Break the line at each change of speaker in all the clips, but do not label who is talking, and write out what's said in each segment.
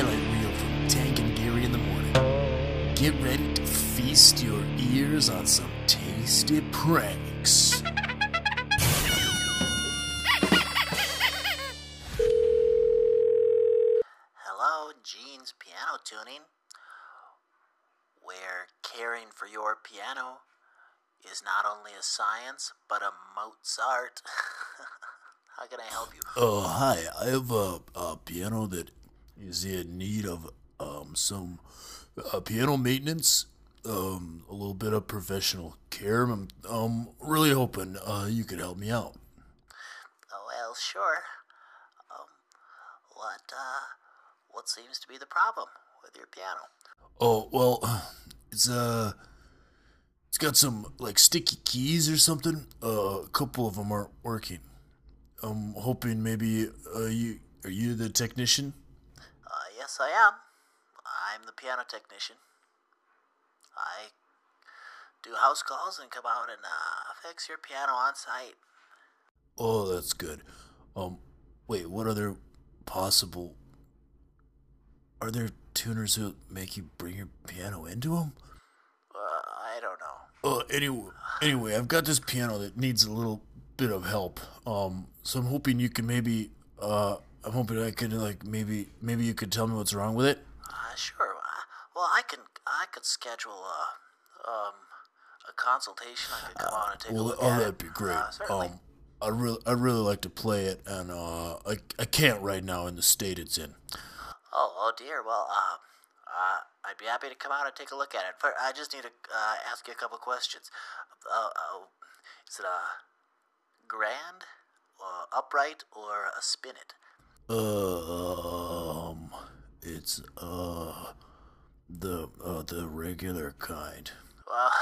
highlight reel from Tank and Gary in the morning. Get ready to feast your ears on some tasty pranks.
Hello, Gene's Piano Tuning, where caring for your piano is not only a science, but a Mozart. How can I help you?
Oh, hi. I have a, a piano that is he in need of um, some uh, piano maintenance, um, a little bit of professional care. I'm um, really hoping uh, you could help me out.
Oh, well, sure. Um, what, uh, what seems to be the problem with your piano?
Oh well, it's uh, it's got some like sticky keys or something. Uh, a couple of them aren't working. I'm hoping maybe uh, you are you the technician?
Yes, I am. I'm the piano technician. I do house calls and come out and uh, fix your piano on site.
Oh, that's good. Um, wait, what other possible? Are there tuners who make you bring your piano into them?
Uh, I don't know.
Uh, anyway, anyway, I've got this piano that needs a little bit of help. Um, so I'm hoping you can maybe, uh, I'm hoping I could like maybe, maybe you could tell me what's wrong with it.
Uh, sure. Uh, well, I can I could schedule a um a consultation. I could come on and take a
Well,
look
oh,
at
that'd
it.
be great.
Uh.
Um, I really, I'd really like to play it, and uh, I, I can't right now in the state it's in.
oh, oh dear. Well, uh, uh, I'd be happy to come out and take a look at it. But I just need to uh, ask you a couple questions. Uh, uh, is it a grand, or upright, or a spinet?
Um, it's uh the uh the regular kind.
Well,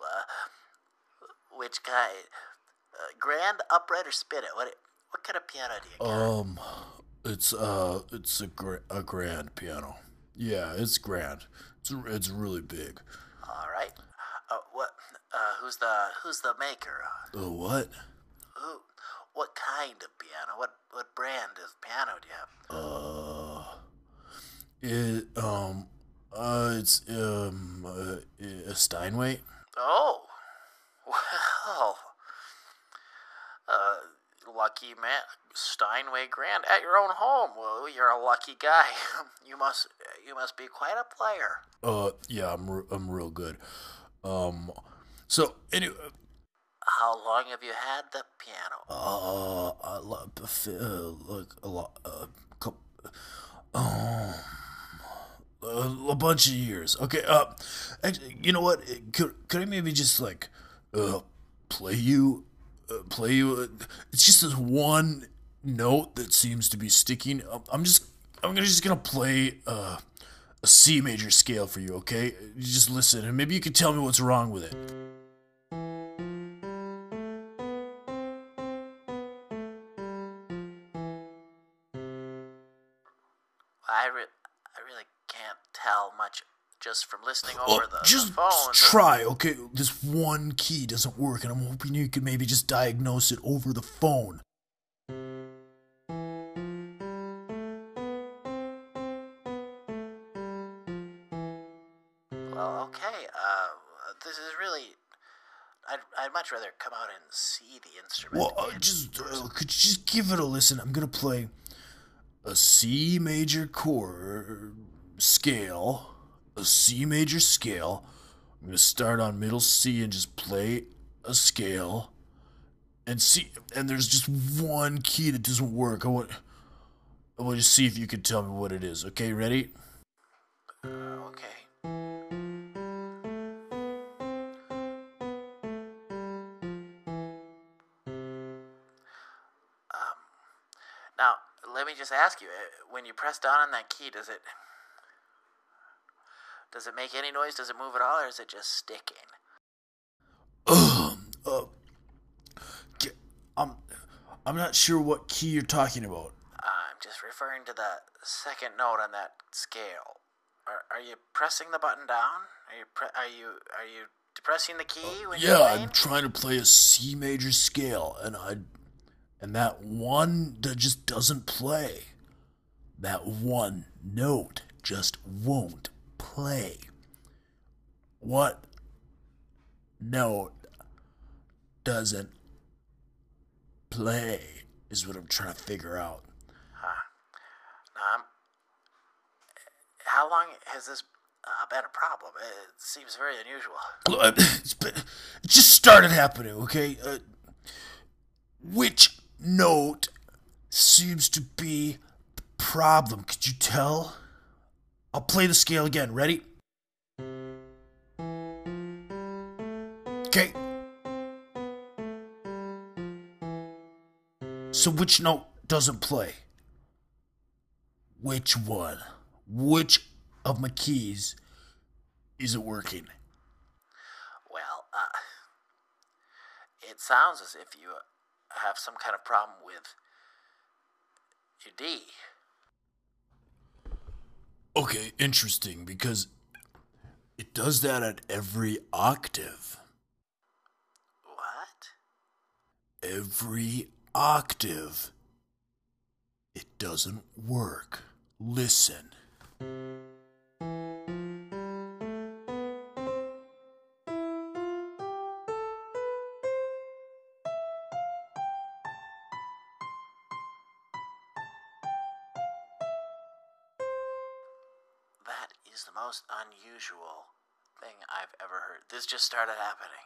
uh, which kind? Uh, grand, upright, or spinet? What what kind of piano do you got?
Um, it's uh it's a gra- a grand piano. Yeah, it's grand. It's it's really big.
All right. Uh, what? Uh, who's the who's the maker? Uh,
Uh, what?
What kind of piano? What what brand of piano do you have?
Uh, it um uh it's um uh, a Steinway.
Oh, well. Uh, lucky man, Steinway Grand at your own home. Well, you're a lucky guy. you must you must be quite a player.
Uh, yeah, I'm re- I'm real good. Um, so anyway,
How long have you had the piano?
uh, I love uh, like a lot, uh, couple, um, a, a bunch of years. Okay, uh, actually, you know what? Could could I maybe just like, uh, play you, uh, play you? Uh, it's just this one note that seems to be sticking. I'm just, I'm gonna just gonna play, uh, a C major scale for you. Okay, just listen, and maybe you can tell me what's wrong with it.
I re- I really can't tell much just from listening over the, the
just
phone.
try, okay? This one key doesn't work, and I'm hoping you could maybe just diagnose it over the phone.
Well, okay. Uh, this is really. I'd, I'd much rather come out and see the instrument.
Well, uh, just uh, could you just give it a listen? I'm gonna play a C major chord scale, a C major scale. I'm gonna start on middle C and just play a scale, and see. And there's just one key that doesn't work. I want. I want to see if you can tell me what it is. Okay, ready?
Uh, okay. Let me just ask you: uh, when you press down on that key, does it does it make any noise? Does it move at all, or is it just sticking?
Um, uh, I'm, I'm not sure what key you're talking about.
I'm just referring to the second note on that scale. Are, are you pressing the button down? Are you pre- are you are you depressing the key when you're
Yeah. I'm trying to play a C major scale, and I, and that one that just doesn't play. that one note just won't play. What note doesn't play is what I'm trying to figure out.
Now, I'm, how long has this uh, been a problem? It seems very unusual.
It's been, it just started happening, okay? Uh, which note seems to be the problem? Could you tell? I'll play the scale again. Ready? Okay. So, which note doesn't play? Which one? Which of my keys isn't working?
Well, uh, it sounds as if you have some kind of problem with your D.
Okay, interesting because it does that at every octave.
What?
Every octave. It doesn't work. Listen.
Is the most unusual thing I've ever heard. This just started happening.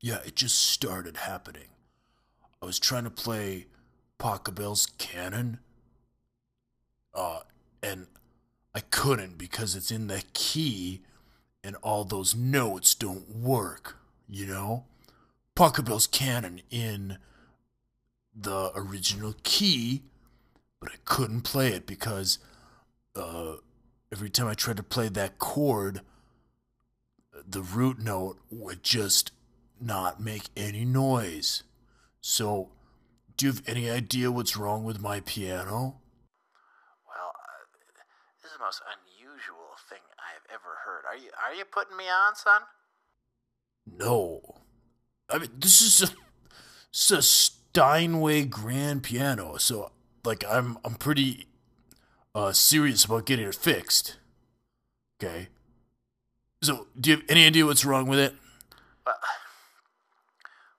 Yeah, it just started happening. I was trying to play Pachelbel's Canon. Uh, and I couldn't because it's in the key and all those notes don't work, you know? Pachelbel's Canon in the original key, but I couldn't play it because uh, every time I tried to play that chord, the root note would just not make any noise. So, do you have any idea what's wrong with my piano?
Well, uh, this is the most unusual thing I've ever heard. Are you are you putting me on, son?
No. I mean, this is a, this is a Steinway grand piano, so like I'm I'm pretty uh serious about getting it fixed. Okay. So, do you have any idea what's wrong with it?
Well,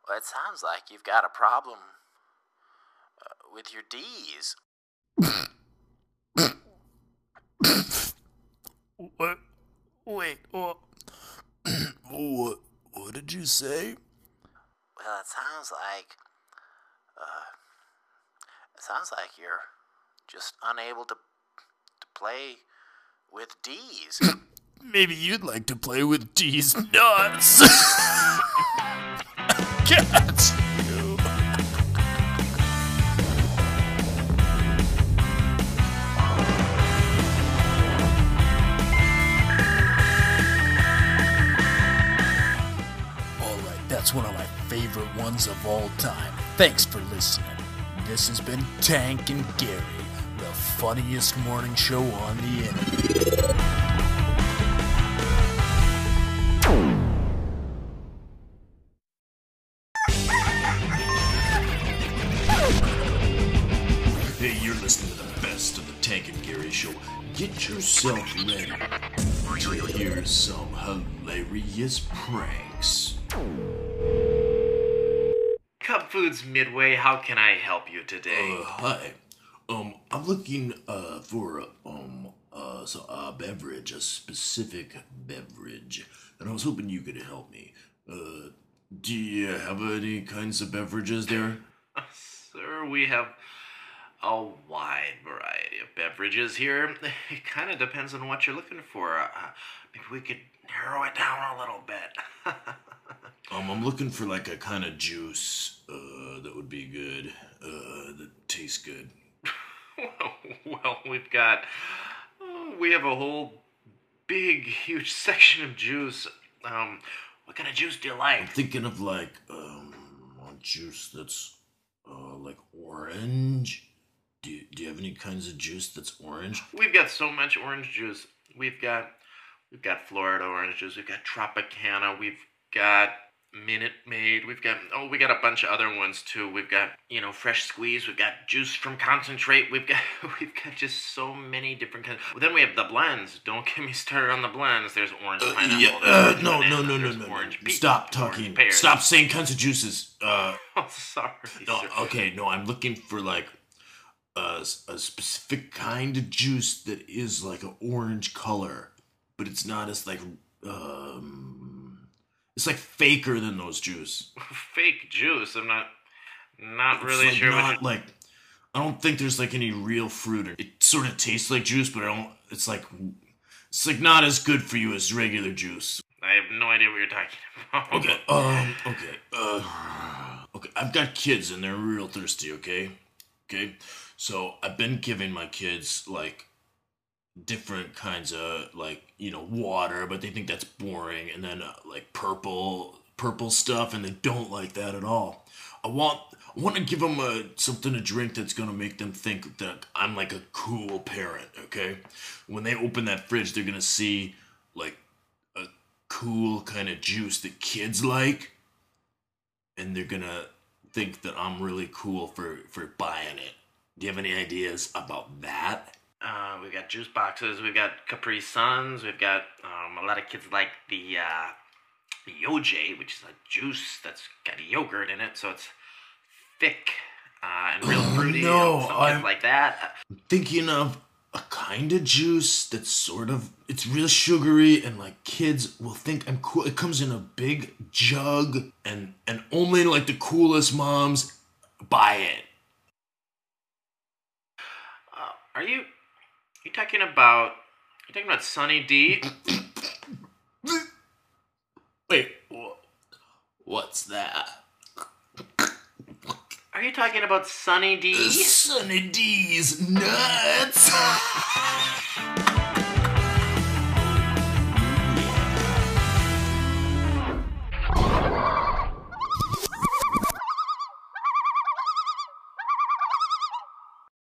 well, it sounds like you've got a problem uh, with your D's.
What? Wait, what? what? What did you say?
Well, it sounds like uh, it sounds like you're just unable to to play with D's.
Maybe you'd like to play with D's nuts. Alright, that's one of my favorite ones of all time. Thanks for listening. This has been Tank and Gary, funniest morning show on the internet. Hey, you're listening to the best of the Tank and Gary show. Get yourself ready to hear some hilarious pranks.
Cub Foods Midway, how can I help you today?
Uh, hi. Um, I'm looking uh for um uh so a beverage, a specific beverage, and I was hoping you could help me. Uh, do you have any kinds of beverages there?
Sir, we have a wide variety of beverages here. It kind of depends on what you're looking for. Uh, maybe we could narrow it down a little bit.
Um, I'm looking for like a kind of juice uh that would be good. Uh, that tastes good.
well, we've got. oh, we have a whole big, huge section of juice. Um, what kind of juice do you like?
I'm thinking of like um a juice that's uh like orange. Do you, do you have any kinds of juice that's orange?
We've got so much orange juice. We've got we've got Florida orange juice. We've got Tropicana. We've got Minute Maid. We've got oh, we got a bunch of other ones too. We've got you know fresh squeeze. We've got juice from concentrate. We've got we've got just so many different kinds. Well, then we have the blends. Don't get me started on the blends. There's orange pineapple.
yeah, uh, no, no, no, no, no, no. Stop talking. Stop saying kinds of juices. Uh,
Oh, sorry.
no,
sir.
okay, no, I'm looking for like A, a specific kind of juice that is like an orange color, but it's not as like um, it's like faker than those juice.
Fake juice. I'm not not
It's,
really
like,
sure
Not
what. You,
like I don't think there's like any real fruit. in It It sort of tastes like juice, but I don't. It's like it's like not as good for you as regular juice.
I have no idea what you're talking about.
Okay. Um. Okay. Uh. Okay. I've got kids and they're real thirsty. Okay. Okay. So I've been giving my kids like different kinds of like you know water, but they think that's boring, and then uh, like purple purple stuff, and they don't like that at all. I want I want to give them a, something to drink that's gonna make them think that I'm like a cool parent. Okay. When they open that fridge, they're gonna see like a cool kind of juice that kids like and they're gonna think that I'm really cool for for buying it. Do you have any ideas about that?
Uh, we've got juice boxes. We've got Capri Suns. We've got um, a lot of kids like the uh, the Yoj, which is a juice that's got yogurt in it, so it's thick uh, and real
Oh,
fruity.
no,
and
I'm-
kids like that.
Thinking of a kind of juice that's sort of it's real sugary and like kids will think I'm cool. It comes in a big jug and and only like the coolest moms buy it.
Uh, are you you talking about you talking about Sunny D?
Wait, what's that?
Are you talking about Sunny D?
Sunny D's nuts.